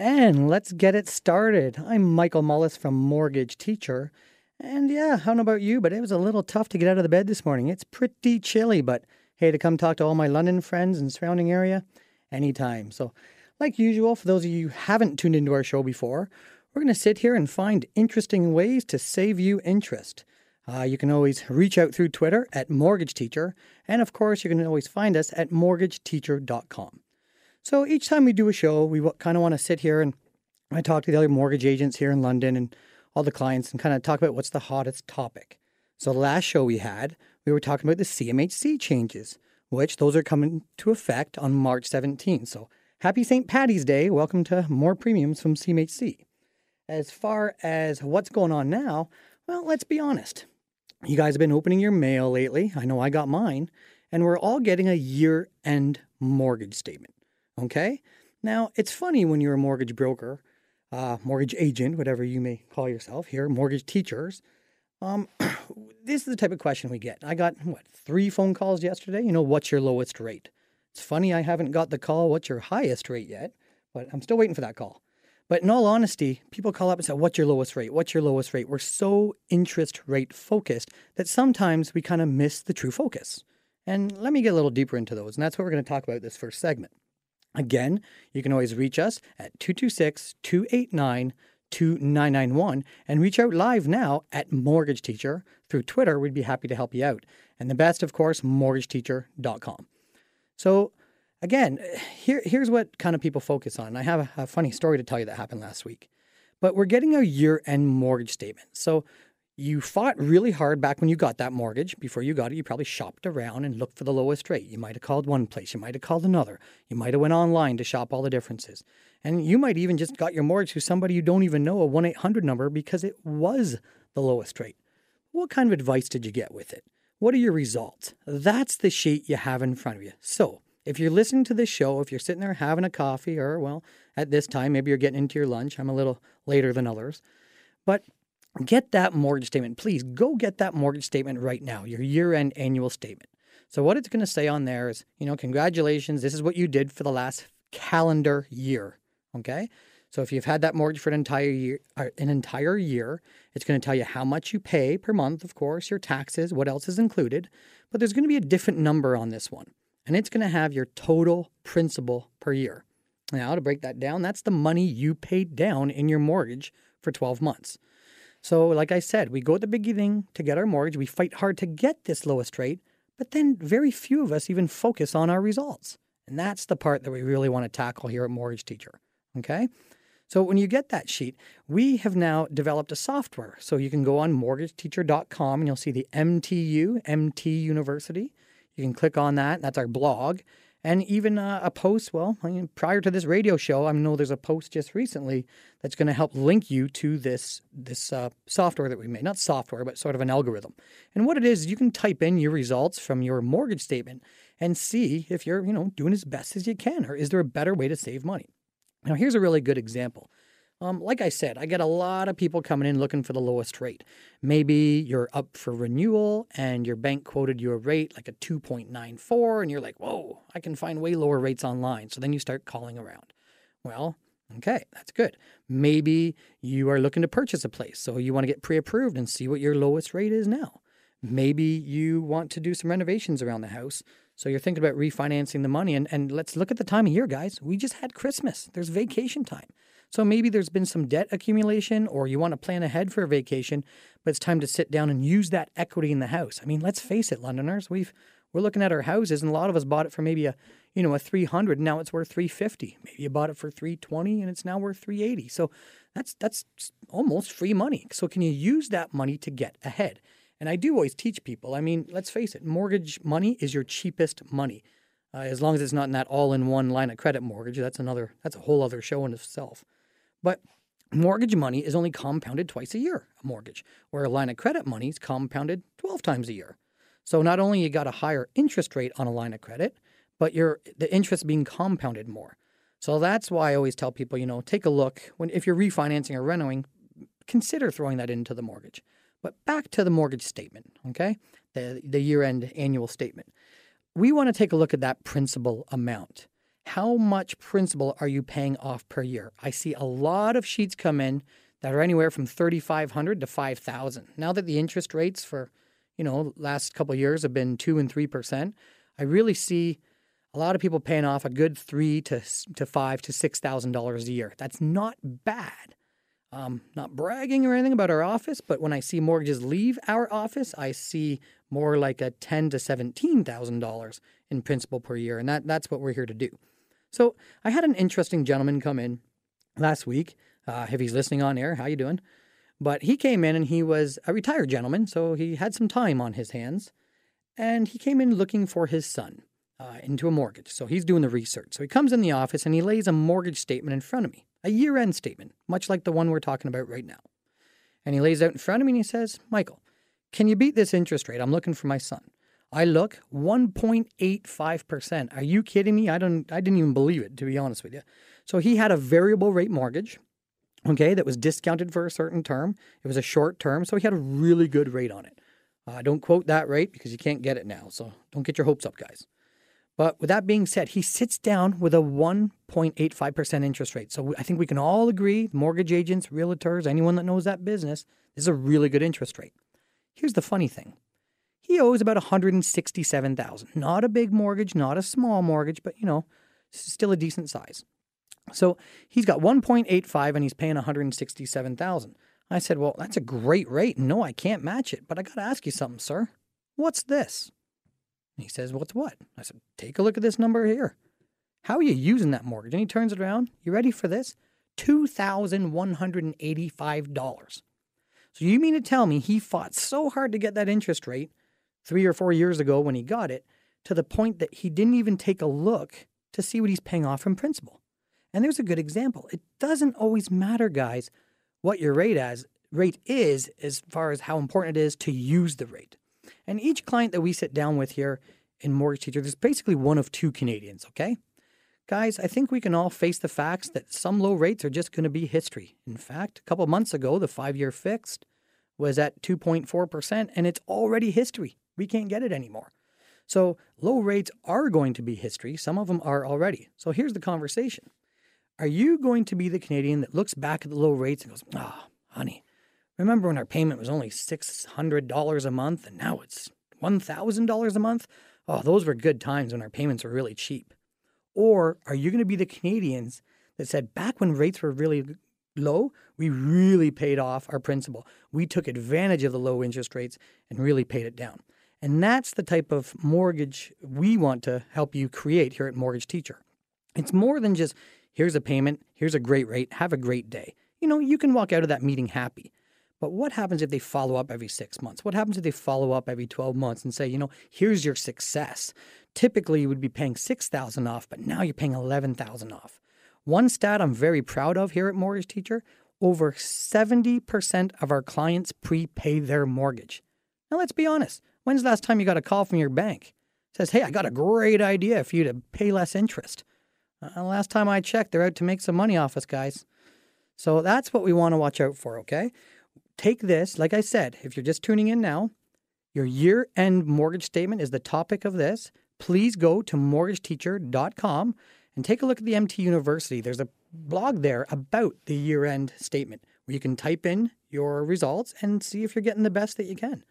And let's get it started. I'm Michael Mullis from Mortgage Teacher. And yeah, I don't know about you, but it was a little tough to get out of the bed this morning. It's pretty chilly, but hey, to come talk to all my London friends and surrounding area, anytime. So, like usual, for those of you who haven't tuned into our show before, we're going to sit here and find interesting ways to save you interest. Uh, you can always reach out through Twitter at Mortgage Teacher, and of course, you can always find us at mortgageteacher.com. So each time we do a show, we kind of want to sit here and I talk to the other mortgage agents here in London and all the clients and kind of talk about what's the hottest topic. So the last show we had, we were talking about the CMHC changes, which those are coming to effect on March 17th. So happy St. Patty's Day. Welcome to more premiums from CMHC. As far as what's going on now, well, let's be honest. You guys have been opening your mail lately. I know I got mine. And we're all getting a year end mortgage statement. Okay? Now, it's funny when you're a mortgage broker, uh, mortgage agent, whatever you may call yourself here, mortgage teachers. Um, this is the type of question we get. I got, what, three phone calls yesterday? You know, what's your lowest rate? It's funny I haven't got the call, what's your highest rate yet, but I'm still waiting for that call. But in all honesty, people call up and say, What's your lowest rate? What's your lowest rate? We're so interest rate focused that sometimes we kind of miss the true focus. And let me get a little deeper into those. And that's what we're going to talk about this first segment. Again, you can always reach us at 226 289 2991 and reach out live now at Mortgage Teacher through Twitter. We'd be happy to help you out. And the best, of course, mortgageteacher.com. So, again, here, here's what kind of people focus on. I have a, a funny story to tell you that happened last week. But we're getting a year end mortgage statement. So you fought really hard back when you got that mortgage. Before you got it, you probably shopped around and looked for the lowest rate. You might have called one place, you might have called another. You might have went online to shop all the differences. And you might even just got your mortgage to somebody you don't even know, a 1-800 number because it was the lowest rate. What kind of advice did you get with it? What are your results? That's the sheet you have in front of you. So, if you're listening to this show, if you're sitting there having a coffee, or well, at this time, maybe you're getting into your lunch. I'm a little later than others. But get that mortgage statement. Please go get that mortgage statement right now, your year end annual statement. So, what it's going to say on there is, you know, congratulations, this is what you did for the last calendar year. Okay. So, if you've had that mortgage for an entire year, uh, an entire year, it's going to tell you how much you pay per month, of course, your taxes, what else is included. But there's going to be a different number on this one and it's going to have your total principal per year. Now, to break that down, that's the money you paid down in your mortgage for 12 months. So, like I said, we go at the beginning to get our mortgage, we fight hard to get this lowest rate, but then very few of us even focus on our results. And that's the part that we really want to tackle here at Mortgage Teacher. Okay? So, when you get that sheet, we have now developed a software. So, you can go on mortgageteacher.com and you'll see the MTU, MT University. You can click on that. That's our blog. And even uh, a post, well, I mean, prior to this radio show, I know there's a post just recently that's going to help link you to this this uh, software that we made. Not software, but sort of an algorithm. And what it is, you can type in your results from your mortgage statement and see if you're, you know, doing as best as you can, or is there a better way to save money. Now, here's a really good example. Um, like I said, I get a lot of people coming in looking for the lowest rate. Maybe you're up for renewal and your bank quoted you a rate like a 2.94, and you're like, whoa, I can find way lower rates online. So then you start calling around. Well, okay, that's good. Maybe you are looking to purchase a place, so you want to get pre approved and see what your lowest rate is now. Maybe you want to do some renovations around the house. So you're thinking about refinancing the money. And, and let's look at the time of year, guys. We just had Christmas, there's vacation time. So maybe there's been some debt accumulation or you want to plan ahead for a vacation, but it's time to sit down and use that equity in the house. I mean, let's face it, Londoners, we've we're looking at our houses and a lot of us bought it for maybe a you know a 300 now it's worth 350 maybe you bought it for 320 and it's now worth 380 so that's that's almost free money. So can you use that money to get ahead? And i do always teach people i mean let's face it mortgage money is your cheapest money. Uh, as long as it's not in that all-in-one line of credit mortgage that's another that's a whole other show in itself but mortgage money is only compounded twice a year, a mortgage, where a line of credit money is compounded 12 times a year. So not only you got a higher interest rate on a line of credit, but your the interest being compounded more. So that's why I always tell people, you know, take a look when if you're refinancing or renting, consider throwing that into the mortgage. But back to the mortgage statement, okay? The the year-end annual statement. We want to take a look at that principal amount. How much principal are you paying off per year? I see a lot of sheets come in that are anywhere from 3500 to 5000. Now that the interest rates for, you know, last couple years have been 2 and 3%, I really see a lot of people paying off a good 3 to to 5 to $6,000 a year. That's not bad. Um, not bragging or anything about our office, but when I see mortgages leave our office, I see more like a ten to seventeen thousand dollars in principal per year, and that that's what we're here to do. So I had an interesting gentleman come in last week. Uh, if he's listening on air, how you doing? But he came in and he was a retired gentleman, so he had some time on his hands, and he came in looking for his son uh, into a mortgage. So he's doing the research. So he comes in the office and he lays a mortgage statement in front of me a year end statement, much like the one we're talking about right now. And he lays out in front of me and he says, Michael, can you beat this interest rate? I'm looking for my son. I look 1.85%. Are you kidding me? I don't I didn't even believe it to be honest with you. So he had a variable rate mortgage, okay, that was discounted for a certain term. It was a short term, so he had a really good rate on it. Uh, don't quote that rate because you can't get it now. So don't get your hopes up, guys. But with that being said, he sits down with a 1.85% interest rate. So I think we can all agree mortgage agents, realtors, anyone that knows that business, this is a really good interest rate. Here's the funny thing. He owes about 167,000. Not a big mortgage, not a small mortgage, but you know, still a decent size. So he's got 1.85 and he's paying 167,000. I said, "Well, that's a great rate. No, I can't match it, but I got to ask you something, sir. What's this?" And he says, What's what? I said, Take a look at this number here. How are you using that mortgage? And he turns it around. You ready for this? $2,185. So you mean to tell me he fought so hard to get that interest rate three or four years ago when he got it to the point that he didn't even take a look to see what he's paying off from principal? And there's a good example. It doesn't always matter, guys, what your rate as rate is as far as how important it is to use the rate. And each client that we sit down with here in Mortgage Teacher, there's basically one of two Canadians, okay? Guys, I think we can all face the facts that some low rates are just going to be history. In fact, a couple months ago, the five year fixed was at 2.4%, and it's already history. We can't get it anymore. So, low rates are going to be history. Some of them are already. So, here's the conversation Are you going to be the Canadian that looks back at the low rates and goes, ah, oh, honey, Remember when our payment was only $600 a month and now it's $1,000 a month? Oh, those were good times when our payments were really cheap. Or are you going to be the Canadians that said back when rates were really low, we really paid off our principal. We took advantage of the low interest rates and really paid it down. And that's the type of mortgage we want to help you create here at Mortgage Teacher. It's more than just here's a payment, here's a great rate, have a great day. You know, you can walk out of that meeting happy. But what happens if they follow up every six months? What happens if they follow up every 12 months and say, you know, here's your success? Typically, you would be paying 6000 off, but now you're paying 11000 off. One stat I'm very proud of here at Mortgage Teacher over 70% of our clients prepay their mortgage. Now, let's be honest. When's the last time you got a call from your bank? It says, hey, I got a great idea for you to pay less interest. Uh, last time I checked, they're out to make some money off us, guys. So that's what we want to watch out for, okay? take this, like I said, if you're just tuning in now, your year end mortgage statement is the topic of this. Please go to mortgageteacher.com and take a look at the MT University. There's a blog there about the year end statement where you can type in your results and see if you're getting the best that you can.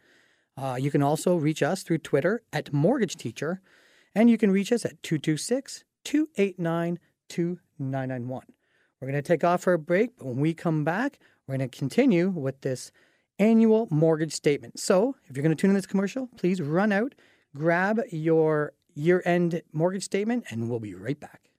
Uh, you can also reach us through Twitter at Mortgage Teacher, and you can reach us at 226 289 2991. We're going to take off for a break, but when we come back, we're going to continue with this annual mortgage statement. So, if you're going to tune in this commercial, please run out, grab your year end mortgage statement, and we'll be right back.